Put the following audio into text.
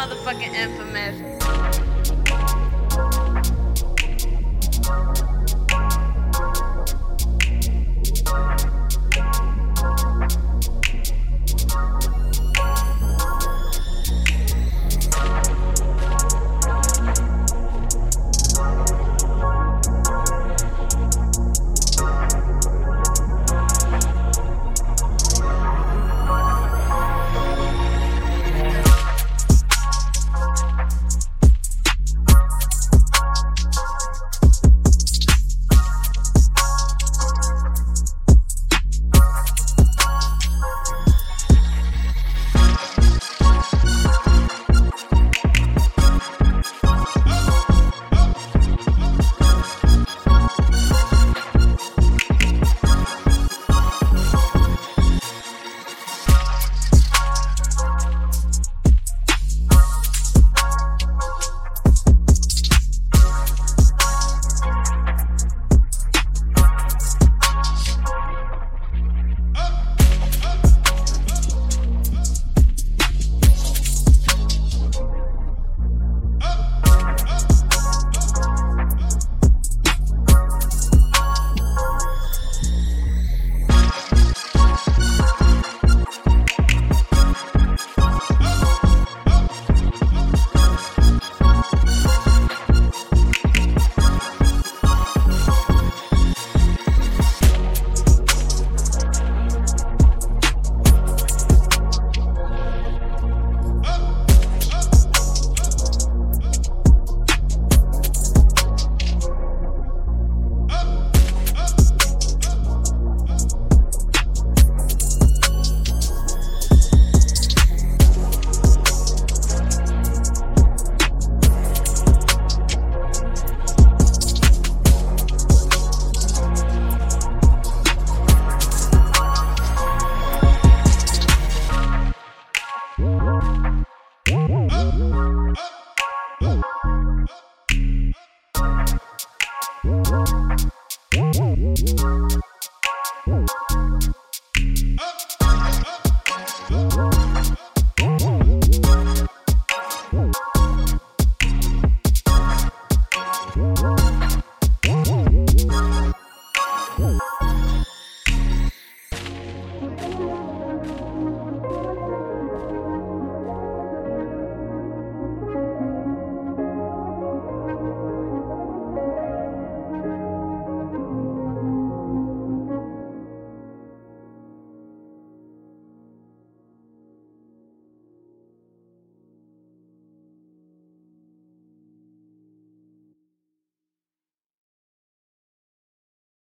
motherfucking infamous.